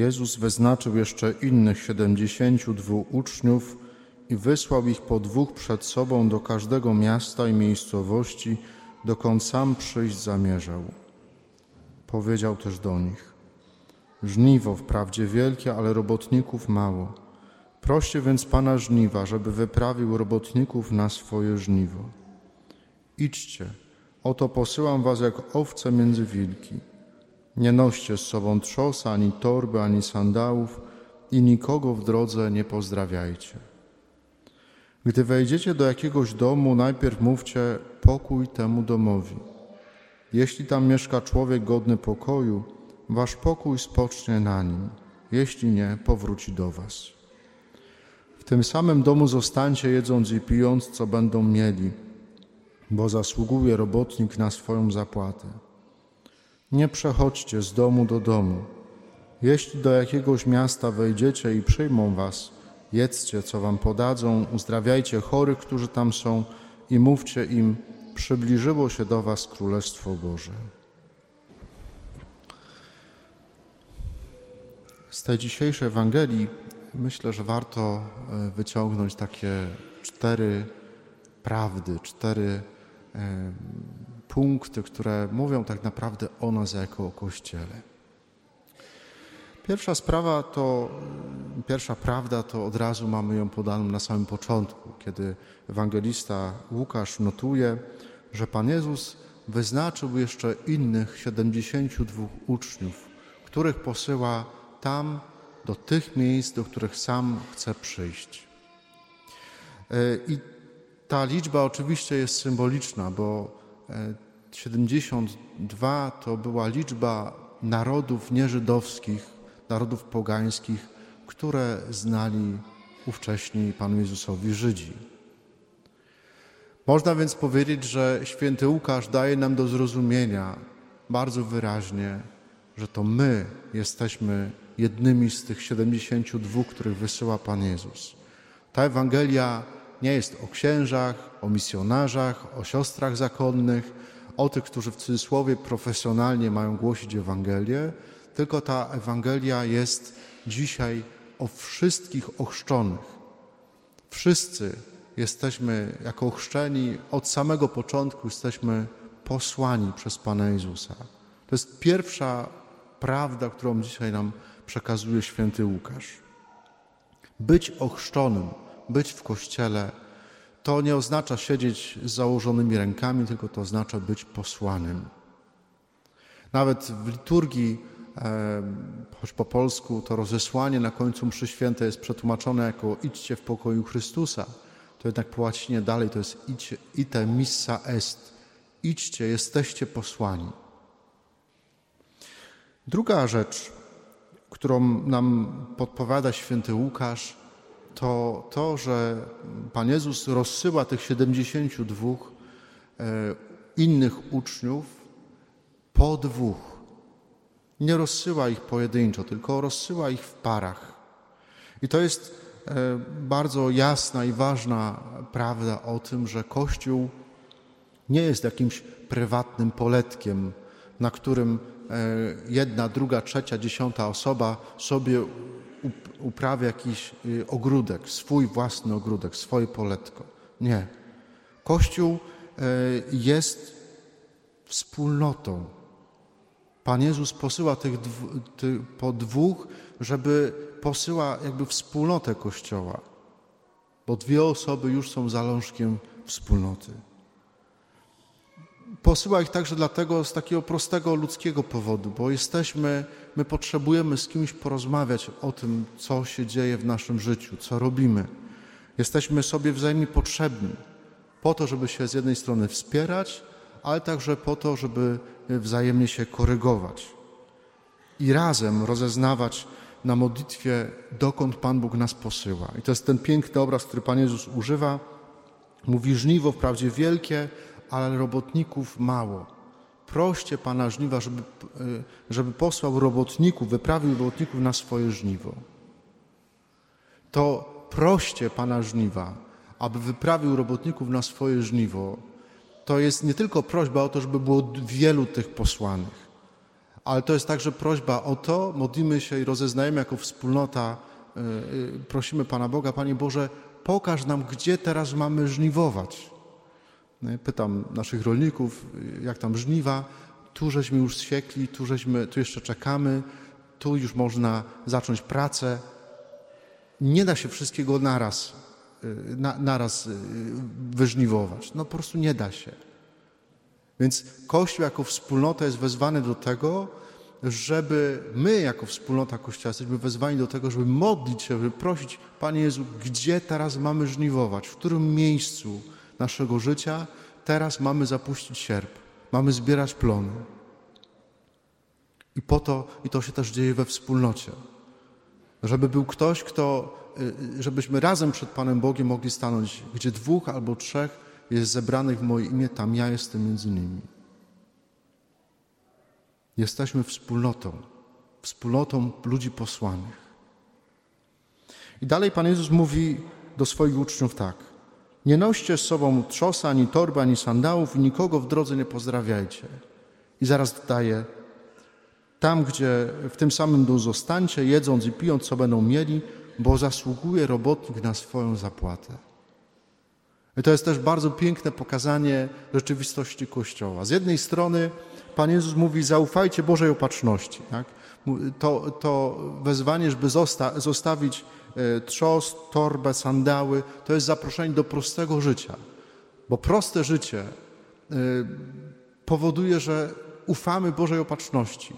Jezus wyznaczył jeszcze innych siedemdziesięciu dwóch uczniów i wysłał ich po dwóch przed sobą do każdego miasta i miejscowości, dokąd sam przyjść zamierzał. Powiedział też do nich: Żniwo wprawdzie wielkie, ale robotników mało. Proście więc Pana żniwa, żeby wyprawił robotników na swoje żniwo. Idźcie, oto posyłam was jak owce między wilki. Nie noście z sobą trzosa, ani torby, ani sandałów i nikogo w drodze nie pozdrawiajcie. Gdy wejdziecie do jakiegoś domu, najpierw mówcie pokój temu domowi. Jeśli tam mieszka człowiek godny pokoju, wasz pokój spocznie na nim. Jeśli nie, powróci do was. W tym samym domu zostańcie jedząc i pijąc, co będą mieli, bo zasługuje robotnik na swoją zapłatę. Nie przechodźcie z domu do domu. Jeśli do jakiegoś miasta wejdziecie i przyjmą was, jedzcie, co wam podadzą, uzdrawiajcie chorych, którzy tam są i mówcie im, przybliżyło się do was Królestwo Boże. Z tej dzisiejszej Ewangelii myślę, że warto e, wyciągnąć takie cztery prawdy, cztery e, punkty, które mówią tak naprawdę o nas jako o Kościele. Pierwsza sprawa to, pierwsza prawda to od razu mamy ją podaną na samym początku, kiedy ewangelista Łukasz notuje, że Pan Jezus wyznaczył jeszcze innych 72 uczniów, których posyła tam, do tych miejsc, do których sam chce przyjść. E, I ta liczba oczywiście jest symboliczna, bo 72 e, to była liczba narodów nieżydowskich, narodów pogańskich, które znali ówcześni Panu Jezusowi Żydzi. Można więc powiedzieć, że święty Łukasz daje nam do zrozumienia bardzo wyraźnie, że to my jesteśmy jednymi z tych 72, których wysyła Pan Jezus. Ta Ewangelia nie jest o księżach, o misjonarzach, o siostrach zakonnych, o tych, którzy w cudzysłowie profesjonalnie mają głosić Ewangelię, tylko ta Ewangelia jest dzisiaj o wszystkich ochrzczonych. Wszyscy jesteśmy jako ochrzczeni od samego początku jesteśmy posłani przez Pana Jezusa. To jest pierwsza prawda, którą dzisiaj nam przekazuje święty Łukasz. Być ochrzczonym, być w kościele, to nie oznacza siedzieć z założonymi rękami, tylko to oznacza być posłanym. Nawet w liturgii, choć po polsku, to rozesłanie na końcu mszy świętej jest przetłumaczone jako idźcie w pokoju Chrystusa. To jednak po łacinie dalej to jest idźcie, ite missa est. Idźcie, jesteście posłani. Druga rzecz, którą nam podpowiada święty Łukasz, to to, że Pan Jezus rozsyła tych 72 e, innych uczniów po dwóch. Nie rozsyła ich pojedynczo, tylko rozsyła ich w parach. I to jest e, bardzo jasna i ważna prawda o tym, że Kościół nie jest jakimś prywatnym poletkiem, na którym jedna, druga, trzecia, dziesiąta osoba sobie uprawia jakiś y, ogródek, swój własny ogródek, swoje poletko. Nie. Kościół e, jest wspólnotą. Pan Jezus posyła tych, tych po dwóch, żeby posyła jakby wspólnotę Kościoła, bo dwie osoby już są zalążkiem wspólnoty. Posyła ich także dlatego z takiego prostego ludzkiego powodu, bo jesteśmy, my potrzebujemy z kimś porozmawiać o tym, co się dzieje w naszym życiu, co robimy. Jesteśmy sobie wzajemnie potrzebni po to, żeby się z jednej strony wspierać, ale także po to, żeby wzajemnie się korygować i razem rozeznawać na modlitwie, dokąd Pan Bóg nas posyła. I to jest ten piękny obraz, który Pan Jezus używa. Mówi żniwo wprawdzie wielkie, ale robotników mało. Proście Pana żniwa, żeby, e, żeby posłał robotników, wyprawił robotników na swoje żniwo. To proście Pana żniwa, aby wyprawił robotników na swoje żniwo. To jest nie tylko prośba o to, żeby było wielu tych posłanych, Ale to jest także prośba o to, modlimy się i rozeznajemy jako wspólnota, y, y, prosimy Pana Boga, Panie Boże, pokaż nam, gdzie teraz mamy żniwować. Pytam naszych rolników, jak tam żniwa, tu żeśmy już zsiekli, tu, żeśmy, tu jeszcze czekamy, tu już można zacząć pracę. Nie da się wszystkiego naraz, y, na, naraz wyżniwować. No po prostu nie da się. Więc Kościół jako wspólnota jest wezwany do tego, żeby my jako wspólnota Kościoła jesteśmy wezwani do tego, żeby modlić się, żeby prosić Panie Jezu, gdzie teraz mamy żniwować, w którym miejscu naszego życia teraz mamy zapuścić sierp, mamy zbierać plony. I po to, i to się też dzieje we wspólnocie, żeby był ktoś, kto, y, żebyśmy razem przed Panem Bogiem mogli stanąć, gdzie dwóch albo trzech jest zebranych w moje imię, tam ja jestem między nimi. Jesteśmy wspólnotą, wspólnotą ludzi posłanych. I dalej Pan Jezus mówi do swoich uczniów tak. Nie noście z sobą trzosa, ani torby, ani sandałów i nikogo w drodze nie pozdrawiajcie. I zaraz dodaje, tam gdzie w tym samym dół zostańcie, jedząc i pijąc, co będą mieli, bo zasługuje robotnik na swoją zapłatę. I to jest też bardzo piękne pokazanie rzeczywistości Kościoła. Z jednej strony Pan Jezus mówi, zaufajcie Bożej opatrzności. Tak? To, to wezwanie, żeby zosta zostawić trzos, torbę, sandały, to jest zaproszenie do prostego życia. Bo proste życie e, powoduje, że ufamy Bożej opatrzności,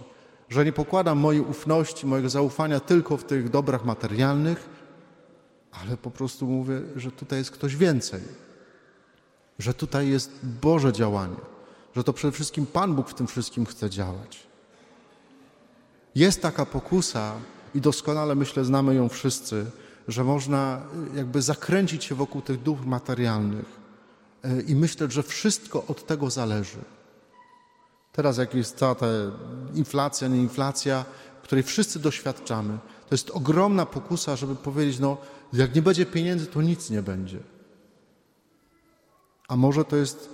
że nie pokładam mojej ufności, mojego zaufania tylko w tych dobrach materialnych, ale po prostu mówię, że tutaj jest ktoś więcej, że tutaj jest Boże działanie, że to przede wszystkim Pan Bóg w tym wszystkim chce działać. Jest taka pokusa i doskonale myślę znamy ją wszyscy, że można y, jakby zakręcić się wokół tych dóbr materialnych y, i myśleć, że wszystko od tego zależy. Teraz jak jest cała ta inflacja, nie inflacja, której wszyscy doświadczamy, to jest ogromna pokusa, żeby powiedzieć, no jak nie będzie pieniędzy, to nic nie będzie. A może to jest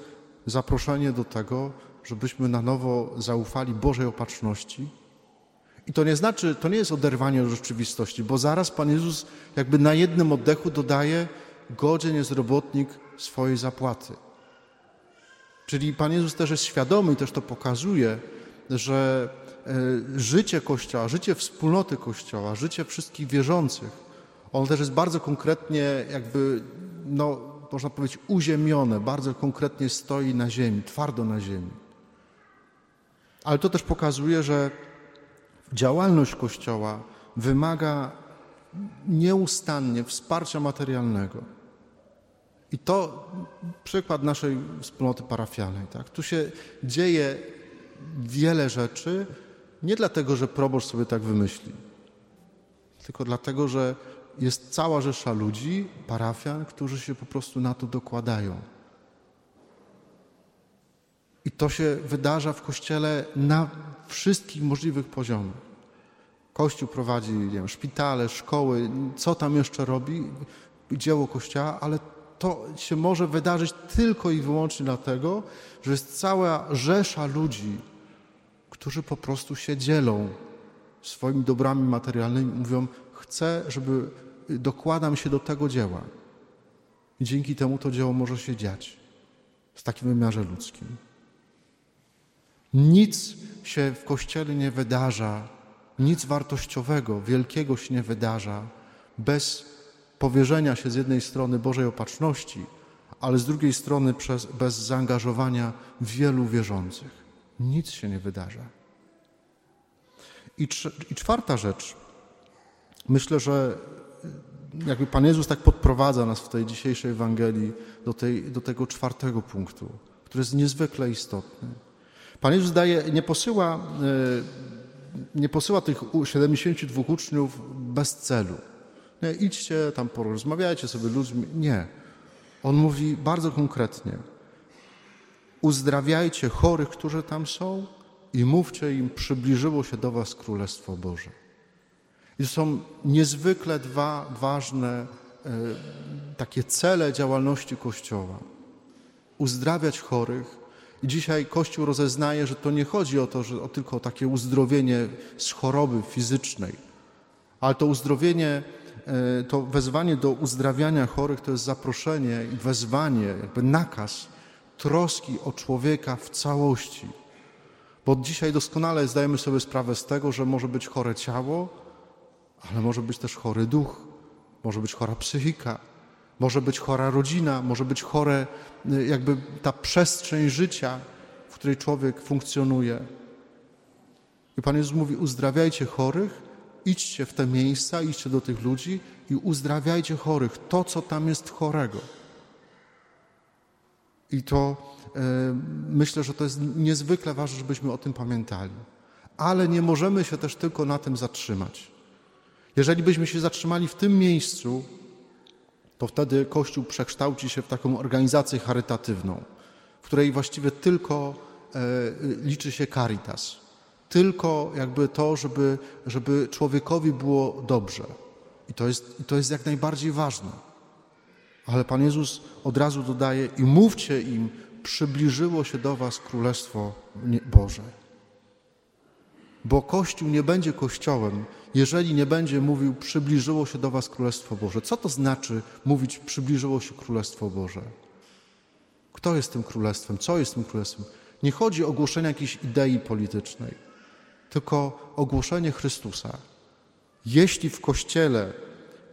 zaproszenie do tego, żebyśmy na nowo zaufali Bożej opatrzności. I to nie znaczy, to nie jest oderwanie od rzeczywistości, bo zaraz Pan Jezus jakby na jednym oddechu dodaje, godzien jest robotnik swojej zapłaty. Czyli Pan Jezus też jest świadomy i też to pokazuje, że e, życie Kościoła, życie wspólnoty Kościoła, życie wszystkich wierzących, ono też jest bardzo konkretnie jakby, no, można powiedzieć, uziemione, bardzo konkretnie stoi na ziemi, twardo na ziemi. Ale to też pokazuje, że działalność Kościoła wymaga nieustannie wsparcia materialnego. I to przykład naszej wspólnoty parafialnej. Tak? Tu się dzieje wiele rzeczy, nie dlatego, że proboszcz sobie tak wymyśli, tylko dlatego, że jest cała rzesza ludzi, parafian, którzy się po prostu na to dokładają. I to się wydarza w Kościele na wszystkich możliwych poziomach. Kościół prowadzi nie wiem, szpitale, szkoły, co tam jeszcze robi, dzieło Kościoła, ale to się może wydarzyć tylko i wyłącznie dlatego, że jest cała rzesza ludzi, którzy po prostu się dzielą swoimi dobrami materialnymi, mówią: Chcę, żeby dokładam się do tego dzieła. I dzięki temu to dzieło może się dziać w takim wymiarze ludzkim. Nic się w Kościele nie wydarza, nic wartościowego, wielkiego się nie wydarza bez powierzenia się z jednej strony Bożej opatrzności, ale z drugiej strony przez, bez zaangażowania wielu wierzących. Nic się nie wydarza. I, I czwarta rzecz. Myślę, że jakby Pan Jezus tak podprowadza nas w tej dzisiejszej Ewangelii do, tej, do tego czwartego punktu, który jest niezwykle istotny. Pan Jezus daje, nie posyła, e, nie posyła tych 72 uczniów bez celu. Nie, idźcie tam, porozmawiajcie sobie ludźmi. Nie. On mówi bardzo konkretnie. Uzdrawiajcie chorych, którzy tam są i mówcie im, przybliżyło się do was Królestwo Boże. I to są niezwykle dwa ważne e, takie cele działalności Kościoła. Uzdrawiać chorych dzisiaj Kościół rozeznaje, że to nie chodzi o to, że o tylko o takie uzdrowienie z choroby fizycznej, ale to uzdrowienie, e, to wezwanie do uzdrawiania chorych to jest zaproszenie i wezwanie, jakby nakaz troski o człowieka w całości. Bo dzisiaj doskonale zdajemy sobie sprawę z tego, że może być chore ciało, ale może być też chory duch, może być chora psychika, może być chora rodzina, może być chore y, jakby ta przestrzeń życia, w której człowiek funkcjonuje. I Pan Jezus mówi: uzdrawiajcie chorych, idźcie w te miejsca, idźcie do tych ludzi i uzdrawiajcie chorych, to co tam jest chorego. I to e, myślę, że to jest niezwykle ważne, żebyśmy o tym pamiętali. Ale nie możemy się też tylko na tym zatrzymać. Jeżeli byśmy się zatrzymali w tym miejscu, to wtedy Kościół przekształci się w taką organizację charytatywną, w której właściwie tylko e, liczy się caritas. Tylko jakby to, żeby, żeby człowiekowi było dobrze. I to, jest, I to jest jak najbardziej ważne. Ale Pan Jezus od razu dodaje i mówcie im, przybliżyło się do was Królestwo Boże. Bo Kościół nie będzie Kościołem, jeżeli nie będzie mówił, przybliżyło się do Was Królestwo Boże. Co to znaczy mówić, przybliżyło się Królestwo Boże? Kto jest tym Królestwem? Co jest tym Królestwem? Nie chodzi o głoszenie jakiejś idei politycznej, tylko o głoszenie Chrystusa. Jeśli w Kościele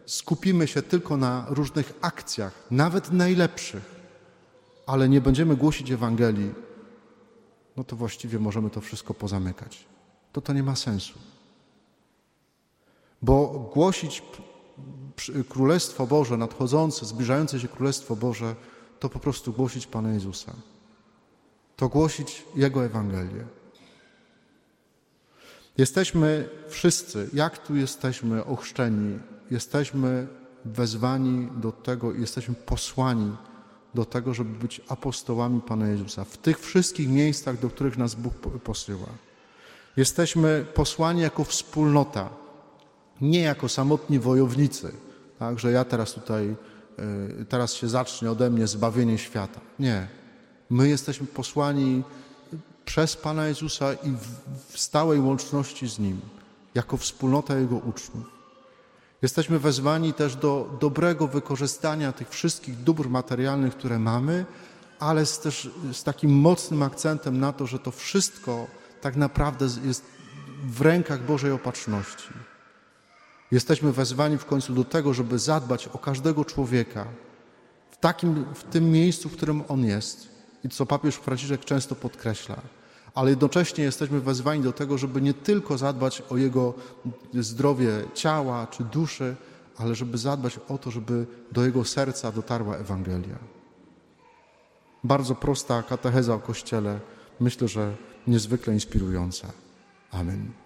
skupimy się tylko na różnych akcjach, nawet najlepszych, ale nie będziemy głosić Ewangelii, no to właściwie możemy to wszystko pozamykać. To to nie ma sensu. Bo głosić Królestwo Boże, nadchodzące, zbliżające się Królestwo Boże, to po prostu głosić Pana Jezusa. To głosić Jego Ewangelię. Jesteśmy wszyscy, jak tu jesteśmy ochrzczeni, jesteśmy wezwani do tego, jesteśmy posłani do tego, żeby być apostołami Pana Jezusa w tych wszystkich miejscach, do których nas Bóg posyła. Jesteśmy posłani jako wspólnota, nie jako samotni wojownicy, tak, że ja teraz tutaj, y, teraz się zacznie ode mnie zbawienie świata. Nie. My jesteśmy posłani przez Pana Jezusa i w stałej łączności z Nim, jako wspólnota Jego uczniów. Jesteśmy wezwani też do dobrego wykorzystania tych wszystkich dóbr materialnych, które mamy, ale z, też z takim mocnym akcentem na to, że to wszystko tak naprawdę jest w rękach Bożej opatrzności. Jesteśmy wezwani w końcu do tego, żeby zadbać o każdego człowieka w, takim, w tym miejscu, w którym on jest. I co papież Franciszek często podkreśla. Ale jednocześnie jesteśmy wezwani do tego, żeby nie tylko zadbać o jego zdrowie ciała czy duszy, ale żeby zadbać o to, żeby do jego serca dotarła Ewangelia. Bardzo prosta katecheza o Kościele, myślę, że niezwykle inspirująca. Amen.